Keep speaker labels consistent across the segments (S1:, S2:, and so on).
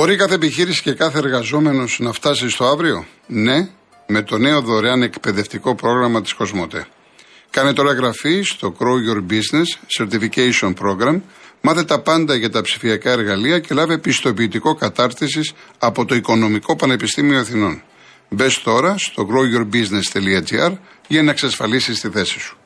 S1: Μπορεί κάθε επιχείρηση και κάθε εργαζόμενος να φτάσει στο αύριο; Ναι, με το νέο δωρεάν εκπαιδευτικό πρόγραμμα της Κοσμοτέ. Κάνε τώρα εγγραφή στο Grow Your Business Certification Program. Μάθε τα πάντα για τα ψηφιακά εργαλεία και λάβε πιστοποιητικό κατάρτισης από το Οικονομικό Πανεπιστήμιο Αθηνών. Μπες τώρα στο growyourbusiness.gr για να εξασφαλίσεις τη θέση σου.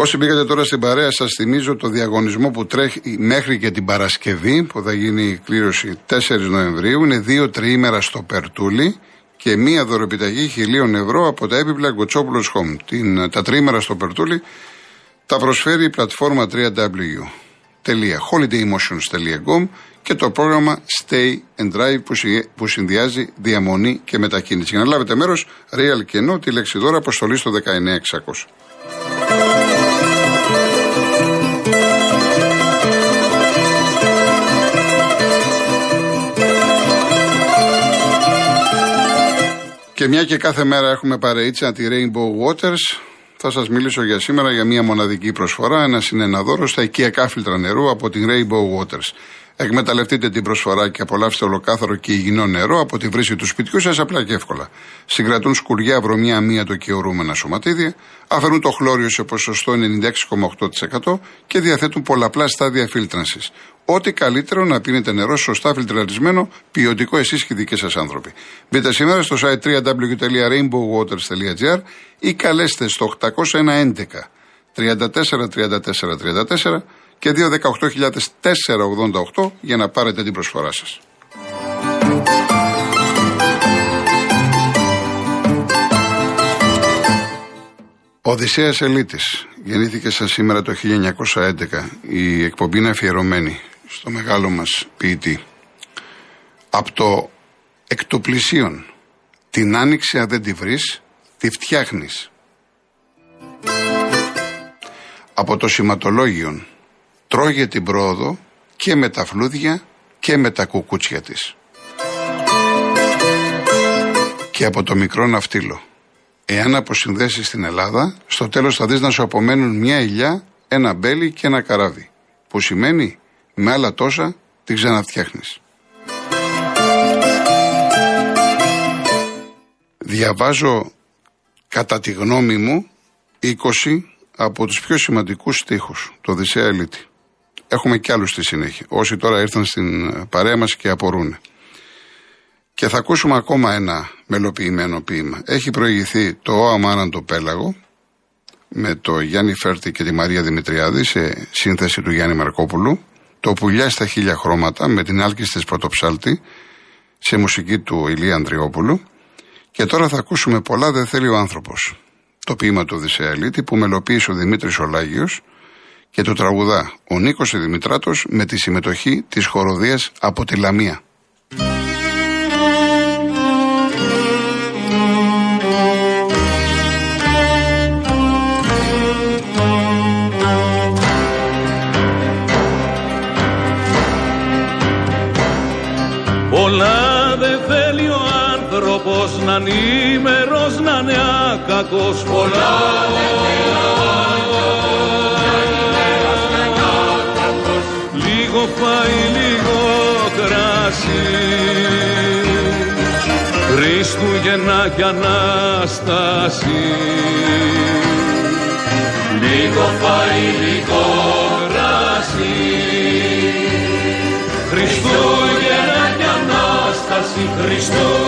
S1: Όσοι πήγατε τώρα στην παρέα, σας θυμίζω το διαγωνισμό που τρέχει μέχρι και την Παρασκευή, που θα γίνει η κλήρωση 4 Νοεμβρίου. Είναι δύο τριήμερα στο Περτούλι και μία δωροπιταγή χιλίων ευρώ από τα έπιπλα Γκοτσόπουλο Home. Την, τα τριήμερα στο Περτούλι τα προσφέρει η πλατφόρμα www.holidaymotions.com και το πρόγραμμα Stay and Drive που συνδυάζει διαμονή και μετακίνηση. Για να λάβετε μέρος, real και no, τη λέξη δώρα αποστολή στο 19600. Και μια και κάθε μέρα έχουμε παρείτσα τη Rainbow Waters, θα σας μιλήσω για σήμερα για μια μοναδική προσφορά. Ένας είναι ένα δώρο στα οικιακά φίλτρα νερού από την Rainbow Waters. Εκμεταλλευτείτε την προσφορά και απολαύστε ολοκάθαρο και υγιεινό νερό από τη βρύση του σπιτιού σας απλά και εύκολα. Συγκρατούν σκουριά, βρωμιά, μία το και ορούμενα σωματίδια, αφαιρούν το χλώριο σε ποσοστό 96,8% και διαθέτουν πολλαπλά στάδια φίλτρανσης. Ό,τι καλύτερο να πίνετε νερό σωστά φιλτραρισμένο, ποιοτικό εσείς και οι δικοί σας άνθρωποι. Μπείτε σήμερα στο site www.rainbowwaters.gr ή καλέστε στο 811 34 34 34 και 218.488 για να πάρετε την προσφορά σας. Οδυσσέας Ελίτης γεννήθηκε σαν σήμερα το 1911. Η εκπομπή είναι αφιερωμένη στο μεγάλο μας ποιητή. Από το εκ του πλησίον, την άνοιξη αν δεν τη βρεις, τη φτιάχνεις. Από το σηματολόγιον, τρώγε την πρόοδο και με τα φλούδια και με τα κουκούτσια της. Και από το μικρό ναυτίλο. Εάν αποσυνδέσεις στην Ελλάδα, στο τέλος θα δεις να σου απομένουν μια ηλιά, ένα μπέλι και ένα καράβι. Που σημαίνει, με άλλα τόσα, την ξαναφτιάχνεις. Διαβάζω κατά τη γνώμη μου 20 από τους πιο σημαντικούς στίχους του Οδυσσέα Ελίτη. Έχουμε κι άλλους στη συνέχεια. Όσοι τώρα ήρθαν στην παρέα μας και απορούν. Και θα ακούσουμε ακόμα ένα μελοποιημένο ποίημα. Έχει προηγηθεί το «Ο το Πέλαγο» με το Γιάννη Φέρτη και τη Μαρία Δημητριάδη σε σύνθεση του Γιάννη Μαρκόπουλου. Το «Πουλιά στα χίλια χρώματα» με την άλκη της Πρωτοψάλτη σε μουσική του Ηλία Ανδριόπουλου. Και τώρα θα ακούσουμε πολλά «Δεν θέλει ο άνθρωπος». Το ποίημα του Οδυσσέα που μελοποίησε ο Δημήτρης Ολάγιος και το τραγουδά ο Νίκος Δημητράτος με τη συμμετοχή της χοροδίας από τη Λαμία.
S2: Χριστούγεννα και Ανάσταση Λίγο φάει λίγο κράσι Χριστούγεννα και Ανάσταση Χριστούγεννα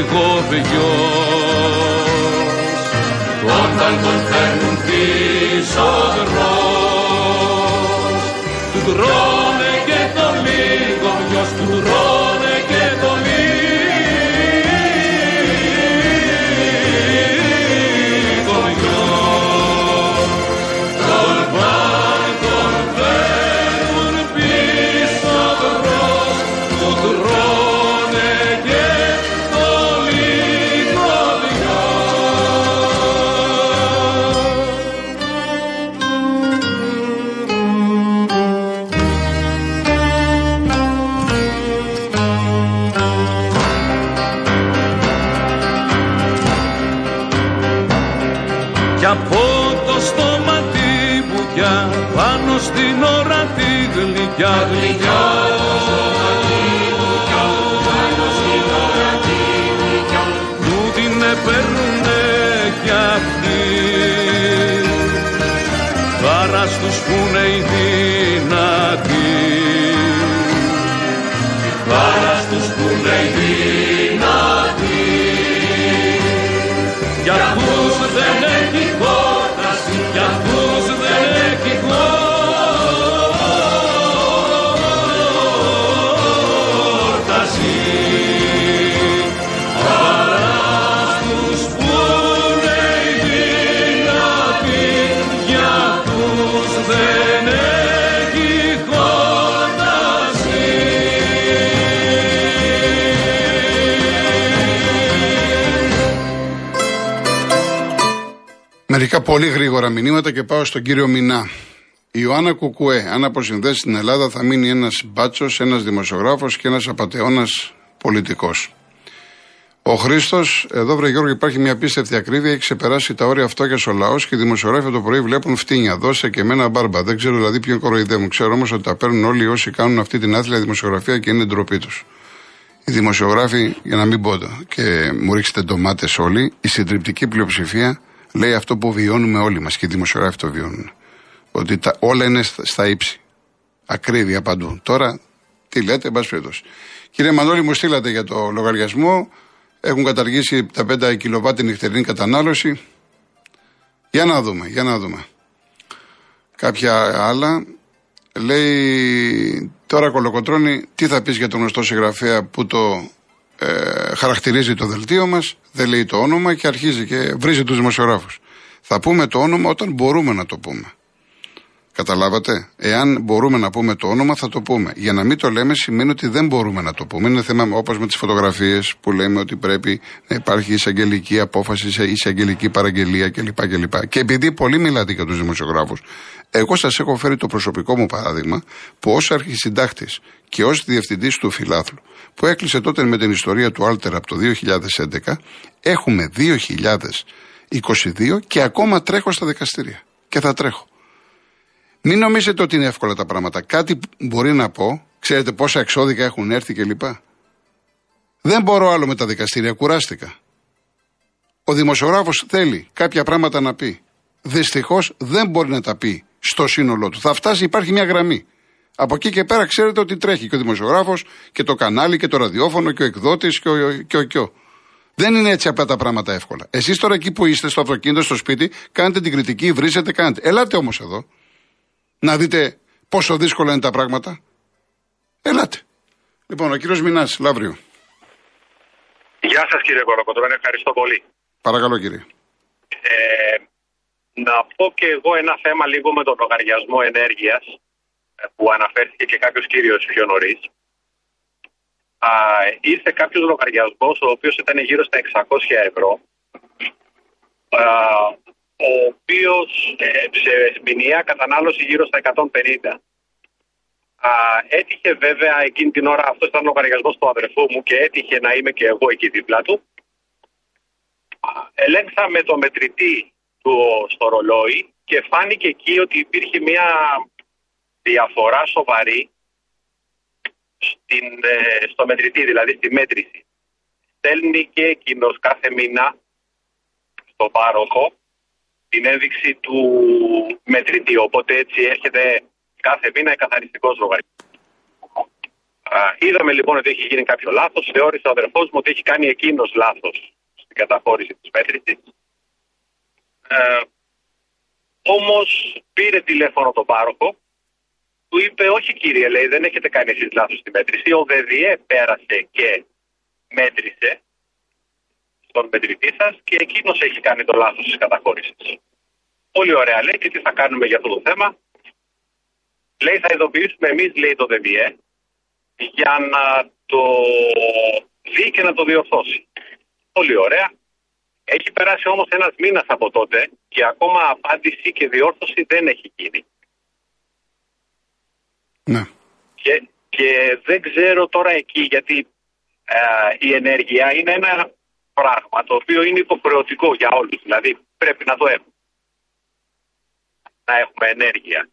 S2: λίγο βιός όταν τον φέρνουν Juggling
S1: joy. Πολύ γρήγορα μηνύματα και πάω στον κύριο Μινά. Η Ιωάννα Κουκουέ, αν αποσυνδέσεις την Ελλάδα, θα μείνει ένας μπάτσος, ένας δημοσιογράφος και ένας απαταιώνας πολιτικός. Ο Χρήστος, εδώ βρε Γιώργο, υπάρχει μια απίστευτη ακρίβεια. Έχει ξεπεράσει τα όρια φτώχεια ο λαός και οι δημοσιογράφοι το πρωί βλέπουν φτύνια. Δώσε και εμένα μπάρμπα. Δεν ξέρω δηλαδή ποιον κοροϊδεύουν. Ξέρω όμως ότι τα παίρνουν όλοι όσοι κάνουν αυτή την άθλια δημοσιογραφία και είναι ντροπή τους. Οι δημοσιογράφοι, για να μην πω το, και μου ρίξετε ντομάτες όλοι, η συντριπτική πλειοψηφία λέει αυτό που βιώνουμε όλοι μας και οι δημοσιογράφοι το βιώνουν. Ότι τα, όλα είναι στα, στα ύψη. Ακρίβεια παντού. Τώρα, τι λέτε, εν πάση περιπτώσει. Κύριε Μανώλη, μου στείλατε για το λογαριασμό. Έχουν καταργήσει τα 5 κιλοβάτ την νυχτερινή κατανάλωση. Για να δούμε, για να δούμε. Κάποια άλλα. Λέει τώρα κολοκοτρώνει τι θα πεις για τον γνωστό συγγραφέα που το ε, χαρακτηρίζει το δελτίο μας, δεν λέει το όνομα και αρχίζει και βρίζει τους δημοσιογράφους. Θα πούμε το όνομα όταν μπορούμε να το πούμε. Καταλάβατε; Εάν μπορούμε να πούμε το όνομα, θα το πούμε. Για να μην το λέμε, σημαίνει ότι δεν μπορούμε να το πούμε. Είναι θέμα όπως με τις φωτογραφίες που λέμε ότι πρέπει να υπάρχει εισαγγελική απόφαση, εισαγγελική παραγγελία κλπ. κλπ. Και επειδή πολύ μιλάτε για τους δημοσιογράφους, εγώ σας έχω φέρει το προσωπικό μου παράδειγμα που ως αρχισυντάκτης και ως διευθυντής του φιλάθλου, που έκλεισε τότε με την ιστορία του Άλτερ από το 2011, έχουμε 2022 και ακόμα τρέχω στα δικαστήρια. Και θα τρέχω. Μην νομίζετε ότι είναι εύκολα τα πράγματα. Κάτι μπορεί να πω, ξέρετε πόσα εξώδικα έχουν έρθει κλπ. Δεν μπορώ άλλο με τα δικαστήρια, κουράστηκα. Ο δημοσιογράφος θέλει κάποια πράγματα να πει. Δυστυχώς δεν μπορεί να τα πει στο σύνολό του. Θα φτάσει, υπάρχει μια γραμμή. Από εκεί και πέρα ξέρετε ότι τρέχει και ο δημοσιογράφος και το κανάλι και το ραδιόφωνο και ο εκδότης και ο, και ο, και ο. Δεν είναι έτσι απλά τα πράγματα εύκολα. Εσείς τώρα εκεί που είστε, στο αυτοκίνητο, στο σπίτι, κάνετε την κριτική, βρίζετε, κάνετε. Ελάτε όμως εδώ να δείτε πόσο δύσκολα είναι τα πράγματα. Ελάτε. Λοιπόν, ο κύριος Μινάς, Λαύριο.
S3: Γεια σας κύριε Κοροκοτρώνη, ευχαριστώ πολύ.
S1: Παρακαλώ, κύριε.
S3: Ε, να πω και εγώ ένα θέμα λίγο με τον λογαριασμό ενέργειας ε, που αναφέρθηκε και κάποιος κύριος πιο νωρίς. Α, ήρθε κάποιος λογαριασμός ο οποίος ήταν γύρω στα 600 ευρώ α, ο οποίος ε, σε μηνιαία κατανάλωση γύρω στα 150. Α, έτυχε βέβαια εκείνη την ώρα, αυτός ήταν ο λογαριασμός του αδερφού μου και έτυχε να είμαι και εγώ εκεί δίπλα του. Α, ελέγξαμε το μετρητή του στο ρολόι και φάνηκε εκεί ότι υπήρχε μια διαφορά σοβαρή στην, ε, στο μετρητή, δηλαδή στη μέτρηση. Στέλνει και εκείνος κάθε μήνα στο πάροχο την ένδειξη του μετρητή. Οπότε έτσι έρχεται κάθε μήνα εκαθαριστικός λογαριασμός. είδαμε λοιπόν ότι έχει γίνει κάποιο λάθος. Θεώρησε ο αδερφός μου ότι έχει κάνει εκείνος λάθος στην καταχώρηση της μέτρησης. Ε, Όμως πήρε τηλέφωνο τον πάροχο, του είπε: Όχι, κύριε, λέει, δεν έχετε κάνει εσείς λάθος στη μέτρηση. Ο ΔΕΔΙΕ πέρασε και μέτρησε στον μετρητή σας και εκείνος έχει κάνει το λάθος της καταχώρησης. Πολύ ωραία, λέει, και τι θα κάνουμε για αυτό το θέμα. Λέει, θα ειδοποιήσουμε εμείς, λέει το ΔΕΔΙΕ, για να το δει και να το διορθώσει. Πολύ ωραία. Έχει περάσει όμως ένας μήνας από τότε και ακόμα απάντηση και διόρθωση δεν έχει γίνει.
S1: Ναι.
S3: Και, και δεν ξέρω τώρα εκεί γιατί ε, η ενέργεια είναι ένα πράγμα το οποίο είναι υποχρεωτικό για όλους. Δηλαδή πρέπει να το έχουμε. Να έχουμε ενέργεια.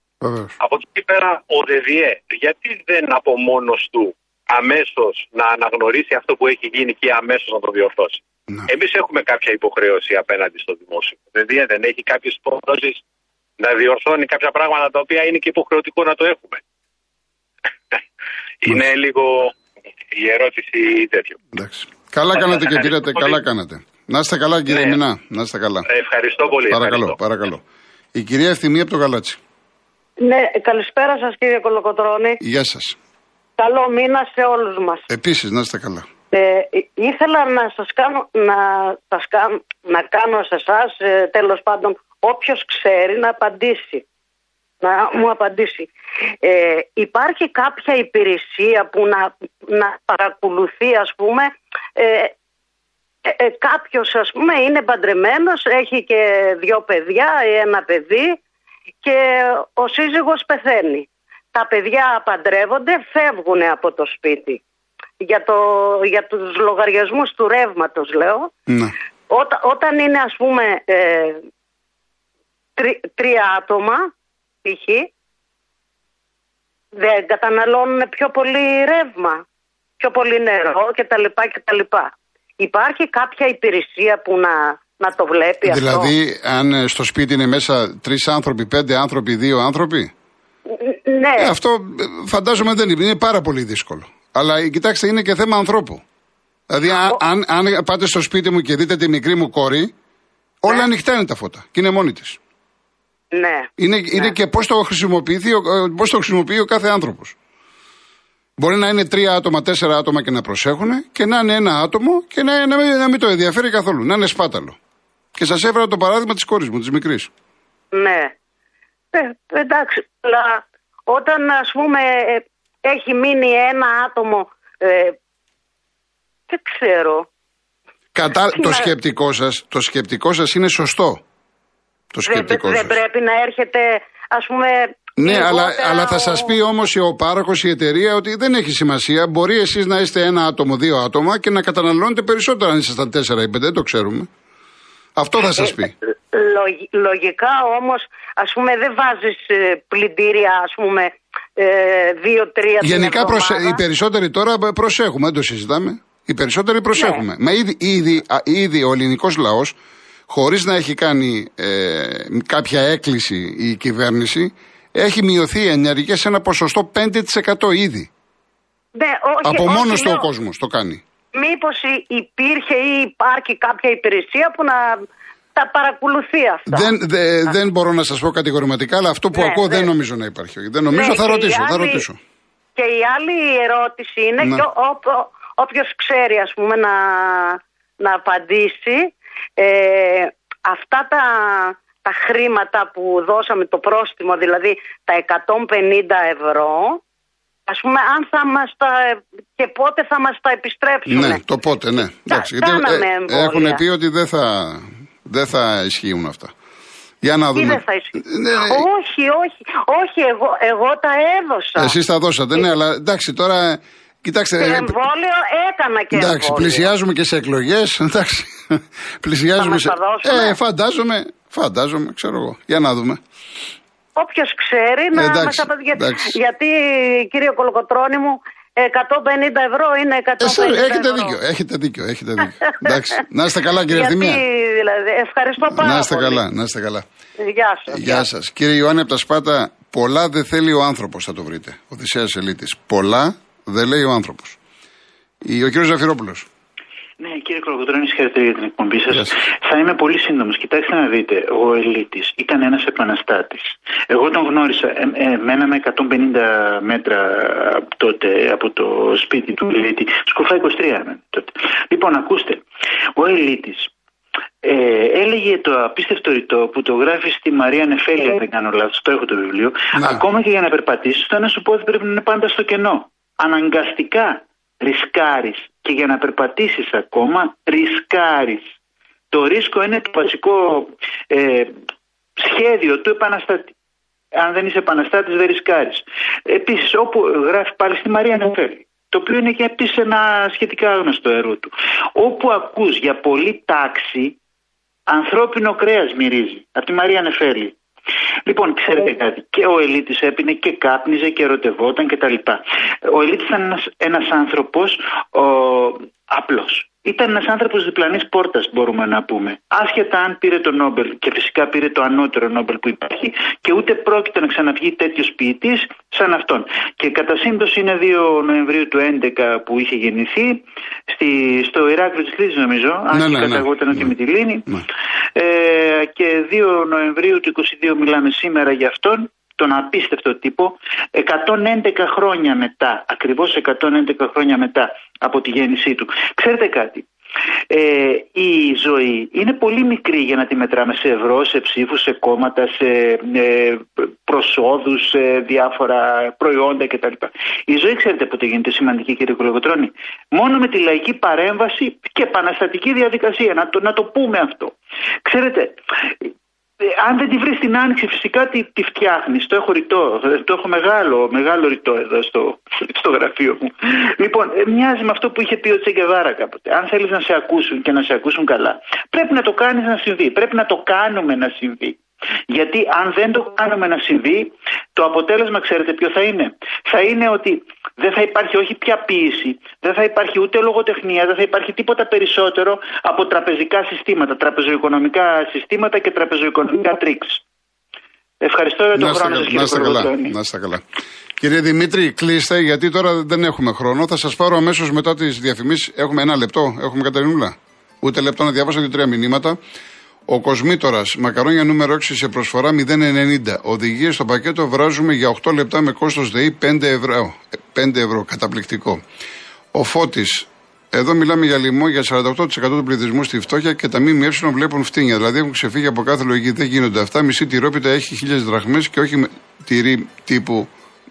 S3: Από εκεί πέρα ο ΔΕΔΙΕ γιατί δεν από μόνος του αμέσως να αναγνωρίσει αυτό που έχει γίνει και αμέσως να το διορθώσει. Ναι. Εμείς έχουμε κάποια υποχρέωση απέναντι στο δημόσιο. Δηλαδή δεν έχει κάποιες υποχρεώσεις να διορθώνει κάποια πράγματα τα οποία είναι και υποχρεωτικό να το έχουμε. είναι λίγο η ερώτηση τέτοιο.
S1: Εντάξει. Καλά κάνατε και κύριε, καλά κάνατε. Να είστε καλά κύριε ναι. Μινά, να είστε καλά.
S3: Ευχαριστώ πολύ.
S1: Παρακαλώ,
S3: ευχαριστώ.
S1: παρακαλώ. Η κυρία Ευθυμία από το Γαλάτσι.
S4: Ναι, καλησπέρα σας κύριε Κολοκοτρώνη.
S1: Γεια σας.
S4: Καλό μήνα σε όλους μας.
S1: Επίσης, να είστε καλά.
S4: Ε, ήθελα να σας κάνω, να, σας να κάνω σε εσάς ε, τέλος πάντων όποιος ξέρει να απαντήσει. Να μου απαντήσει. Ε, υπάρχει κάποια υπηρεσία που να, να παρακολουθεί ας πούμε ε, ε, κάποιος ας πούμε είναι παντρεμένος, έχει και δυο παιδιά, ένα παιδί και ο σύζυγος πεθαίνει. Τα παιδιά παντρεύονται, φεύγουν από το σπίτι για, το, για τους λογαριασμούς του ρεύματος, λέω.
S1: Ναι.
S4: όταν είναι ας πούμε ε, τρία άτομα π.χ. δεν καταναλώνουν πιο πολύ ρεύμα, πιο πολύ νερό κτλ. κτλ. Υπάρχει κάποια υπηρεσία που να, να το βλέπει
S1: δηλαδή, αυτό; Δηλαδή αν στο σπίτι είναι μέσα τρεις άνθρωποι, πέντε άνθρωποι, δύο άνθρωποι;
S4: Ναι.
S1: Ε, αυτό ε, φαντάζομαι δεν είναι. Είναι πάρα πολύ δύσκολο. Αλλά κοιτάξτε, είναι και θέμα ανθρώπου. Δηλαδή, αν, αν πάτε στο σπίτι μου και δείτε τη μικρή μου κόρη, όλα ναι. ανοιχτά είναι τα φώτα και είναι μόνη της.
S4: Ναι.
S1: Είναι, είναι ναι. και πώς το, χρησιμοποιεί, πώς το χρησιμοποιεί ο κάθε άνθρωπος. Μπορεί να είναι τρία άτομα, τέσσερα άτομα και να προσέχουν και να είναι ένα άτομο και να, να, μην, να μην το ενδιαφέρει καθόλου. Να είναι σπάταλο. Και σας έφερα το παράδειγμα της κόρης μου, της μικρής.
S4: Ναι. Ε, εντάξει, αλλά όταν ας πούμε ε, έχει μείνει ένα άτομο. Ε, δεν ξέρω.
S1: Κατά το σκεπτικό σας, το σκεπτικό σας είναι σωστό. Το σκεπτικό
S4: δεν, δεν πρέπει να έρχεται, ας πούμε,
S1: ναι, αλλά, αλλά θα σας πει όμως ο πάροχος, η εταιρεία, ότι δεν έχει σημασία. Μπορεί εσείς να είστε ένα άτομο, δύο άτομα και να καταναλώνετε περισσότερα αν ήσασταν τέσσερα ή πέντε, δεν το ξέρουμε. Αυτό θα σας πει.
S4: Ε, λογικά όμως, ας πούμε, δεν βάζεις ε, πλυντήρια, ας πούμε, ε, δύο-τρία
S1: Γενικά προσε... οι περισσότεροι τώρα προσέχουμε, δεν το συζητάμε. Οι περισσότεροι προσέχουμε. Ναι. Μα ήδη, ήδη, ήδη ο ελληνικός λαός, χωρίς να έχει κάνει ε, κάποια έκκληση η κυβέρνηση, έχει μειωθεί η ενέργεια σε ένα ποσοστό 5% ήδη.
S4: Ναι, όχι,
S1: Από μόνος
S4: του
S1: ο κόσμος το κάνει.
S4: Μήπως υπήρχε ή υπάρχει κάποια υπηρεσία που να τα παρακολουθεί αυτά;
S1: Δεν, δεν μπορώ να σας πω κατηγορηματικά, αλλά αυτό που ναι, ακούω δεν ναι. νομίζω να υπάρχει. Δεν νομίζω, ναι, θα, ρωτήσω, θα ρωτήσω.
S4: Και η άλλη ερώτηση είναι, ναι. όποιος ξέρει ας πούμε να, να απαντήσει, ε, αυτά τα, τα χρήματα που δώσαμε, το πρόστιμο, δηλαδή τα 150 ευρώ, ας πούμε αν θα μας τα, και πότε θα μας τα επιστρέψουν.
S1: Ναι, το πότε, ναι. Εντάξει, γιατί, ε, έχουν πει ότι δεν θα, δεν θα ισχύουν αυτά. Για να δούμε.
S4: δεν θα ισχύουν; Ναι, όχι, όχι, όχι, εγώ, εγώ τα έδωσα.
S1: Εσείς τα δώσατε, ναι, αλλά εντάξει τώρα... Κοιτάξτε,
S4: και εμβόλιο έκανα και
S1: Εντάξει,
S4: εμβόλιο.
S1: πλησιάζουμε και σε εκλογές. Εντάξει. πλησιάζουμε
S4: θα
S1: σε. Ε, φαντάζομαι, φαντάζομαι, ξέρω εγώ. Για να δούμε.
S4: Όποιος ξέρει να
S1: εντάξει,
S4: μας απαντήσει. Γιατί, κύριε Κολοκοτρώνη μου, 150 ευρώ είναι 150
S1: ε, έχετε Δίκιο, έχετε δίκιο, έχετε δίκιο. Εντάξει, να είστε καλά κύριε Ευθυμία.
S4: Δηλαδή, ευχαριστώ πάρα
S1: Να είστε
S4: πολύ.
S1: καλά, να είστε καλά.
S4: Γεια σας.
S1: Γεια σας. Κύριε Ιωάννη από τα Σπάτα, πολλά δεν θέλει ο άνθρωπος θα το βρείτε. Ο Θησέας Ελίτης. Πολλά Δεν λέει ο άνθρωπος. Ο κ. Ζαφυρόπουλο.
S5: Ναι, κύριε Κολοκοτρόνη, συγχαρητήρια για την εκπομπή σας. Θα είμαι πολύ σύντομος. Κοιτάξτε να δείτε, ο Ελίτης ήταν ένας επαναστάτης. Εγώ τον γνώρισα. Ε, ε, μέναμε 150 μέτρα τότε από το σπίτι του Ελίτη. Σκουφά 23 τότε. Λοιπόν, ακούστε. Ο Ελίτης ε, έλεγε το απίστευτο ρητό που το γράφει στη Μαρία Νεφέλη, αν δεν κάνω λάθος, το έχω το βιβλίο. Ναι. Ακόμα και για να περπατήσει, το ένα σου πόδι πρέπει να είναι πάντα στο κενό. Αναγκαστικά ρισκάρεις και για να περπατήσεις ακόμα ρισκάρεις. Το ρίσκο είναι το βασικό ε, σχέδιο του επαναστάτη. Αν δεν είσαι επαναστάτης δεν ρισκάρεις. Επίσης όπου γράφει πάλι στη Μαρία Νεφέλη το οποίο είναι και επίσης ένα σχετικά άγνωστο έργο του. Όπου ακούς για πολύ τάξη ανθρώπινο κρέας μυρίζει. Από τη Μαρία Νεφέλη. Λοιπόν, ξέρετε κάτι, και ο Ελίτης έπινε και κάπνιζε και ερωτευόταν κτλ. Ο Ελίτης ήταν ένας, ένας άνθρωπος ο, απλός. Ήταν ένας άνθρωπος διπλανής πόρτας, μπορούμε να πούμε. Άσχετα αν πήρε το Νόμπελ και φυσικά πήρε το ανώτερο Νόμπελ που υπάρχει και ούτε πρόκειται να ξαναβγεί τέτοιος ποιητής σαν αυτόν. Και κατά σύμπτωση είναι 2 Νοεμβρίου του 2011 που είχε γεννηθεί στη, στο Ηράκλειο της Λύσης, νομίζω. Αν ναι, ναι, ναι. καταγόταν ναι. τη Λίνη. Ναι. Ε, και 2 Νοεμβρίου του 2022 μιλάμε σήμερα για αυτόν τον απίστευτο τύπο 111 χρόνια μετά, ακριβώς 111 χρόνια μετά από τη γέννησή του. Ξέρετε κάτι, ε, η ζωή είναι πολύ μικρή για να τη μετράμε σε ευρώ, σε ψήφους, σε κόμματα, σε ε, προσόδους, σε διάφορα προϊόντα κτλ. Η ζωή ξέρετε πότε γίνεται σημαντική κύριε Κολογοτρώνη. Μόνο με τη λαϊκή παρέμβαση και επαναστατική διαδικασία. Να το, να το πούμε αυτό. Ξέρετε, ε, αν δεν τη βρεις στην άνοιξη, φυσικά τη, τη φτιάχνεις. Το έχω ρητό. Το έχω μεγάλο, μεγάλο ρητό εδώ στο, στο γραφείο μου. Λοιπόν, ε, μοιάζει με αυτό που είχε πει ο Τσεγκεβάρα κάποτε. Αν θέλεις να σε ακούσουν και να σε ακούσουν καλά, πρέπει να το κάνεις να συμβεί. Πρέπει να το κάνουμε να συμβεί. Γιατί αν δεν το κάνουμε να συμβεί, το αποτέλεσμα ξέρετε ποιο θα είναι; Θα είναι ότι δεν θα υπάρχει όχι πια ποιήση, δεν θα υπάρχει ούτε λογοτεχνία, δεν θα υπάρχει τίποτα περισσότερο από τραπεζικά συστήματα, τραπεζοοικονομικά συστήματα και τραπεζοοικονομικά τρίξ. Ευχαριστώ για τον χρόνο σας κύριε
S1: Να καλά, να είστε καλά. Κύριε Δημήτρη, κλείστε γιατί τώρα δεν έχουμε χρόνο. Θα σας πάρω αμέσως μετά τις διαφημίσεις. Έχουμε ένα λεπτό, έχουμε Καταρινούλα. Ούτε λεπτό να διαβάσω δύο-τρία μηνύματα. Ο Κοσμήτορας, μακαρόνια νούμερο 6 σε προσφορά 0,90. Οδηγίες στο πακέτο βράζουμε για 8 λεπτά με κόστος ΔΕΗ 5 ευρώ. 5 ευρώ, καταπληκτικό. Ο Φώτης, εδώ μιλάμε για λοιμό για 48% του πληθυσμού στη φτώχεια και τα ΜΜΕ βλέπουν φτύνια. Δηλαδή έχουν ξεφύγει από κάθε λογική. Δεν γίνονται αυτά. Μισή τυρόπιτα έχει χίλιες δραχμές και όχι με τυρί τύπου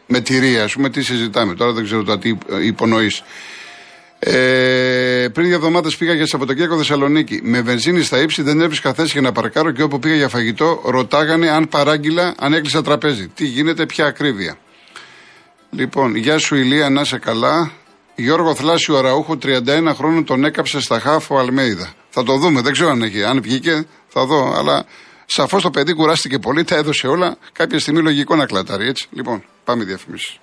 S1: με τυρί, ας πούμε. Τι συζητάμε. Τώρα δεν ξέρω το τι υπονοείς. Ε, πριν δύο εβδομάδες πήγα για Σαββατοκύριακο Θεσσαλονίκη. Με βενζίνη στα ύψη δεν έβρισκα θέση για να παρκάρω και όπου πήγα για φαγητό ρωτάγανε αν παράγγειλα, αν έκλεισα τραπέζι. Τι γίνεται, ποια ακρίβεια. Λοιπόν, γεια σου Ηλία, να είσαι καλά. Γιώργο Θλάσιο Αραούχο, 31 χρόνων, τον έκαψε στα χάφο Αλμέιδα. Θα το δούμε, δεν ξέρω αν έχει. Αν βγήκε, θα δω. Αλλά σαφώς το παιδί κουράστηκε πολύ, τα έδωσε όλα. Κάποια στιγμή λογικό να κλατάρει, έτσι. Λοιπόν, πάμε διαφημίσεις.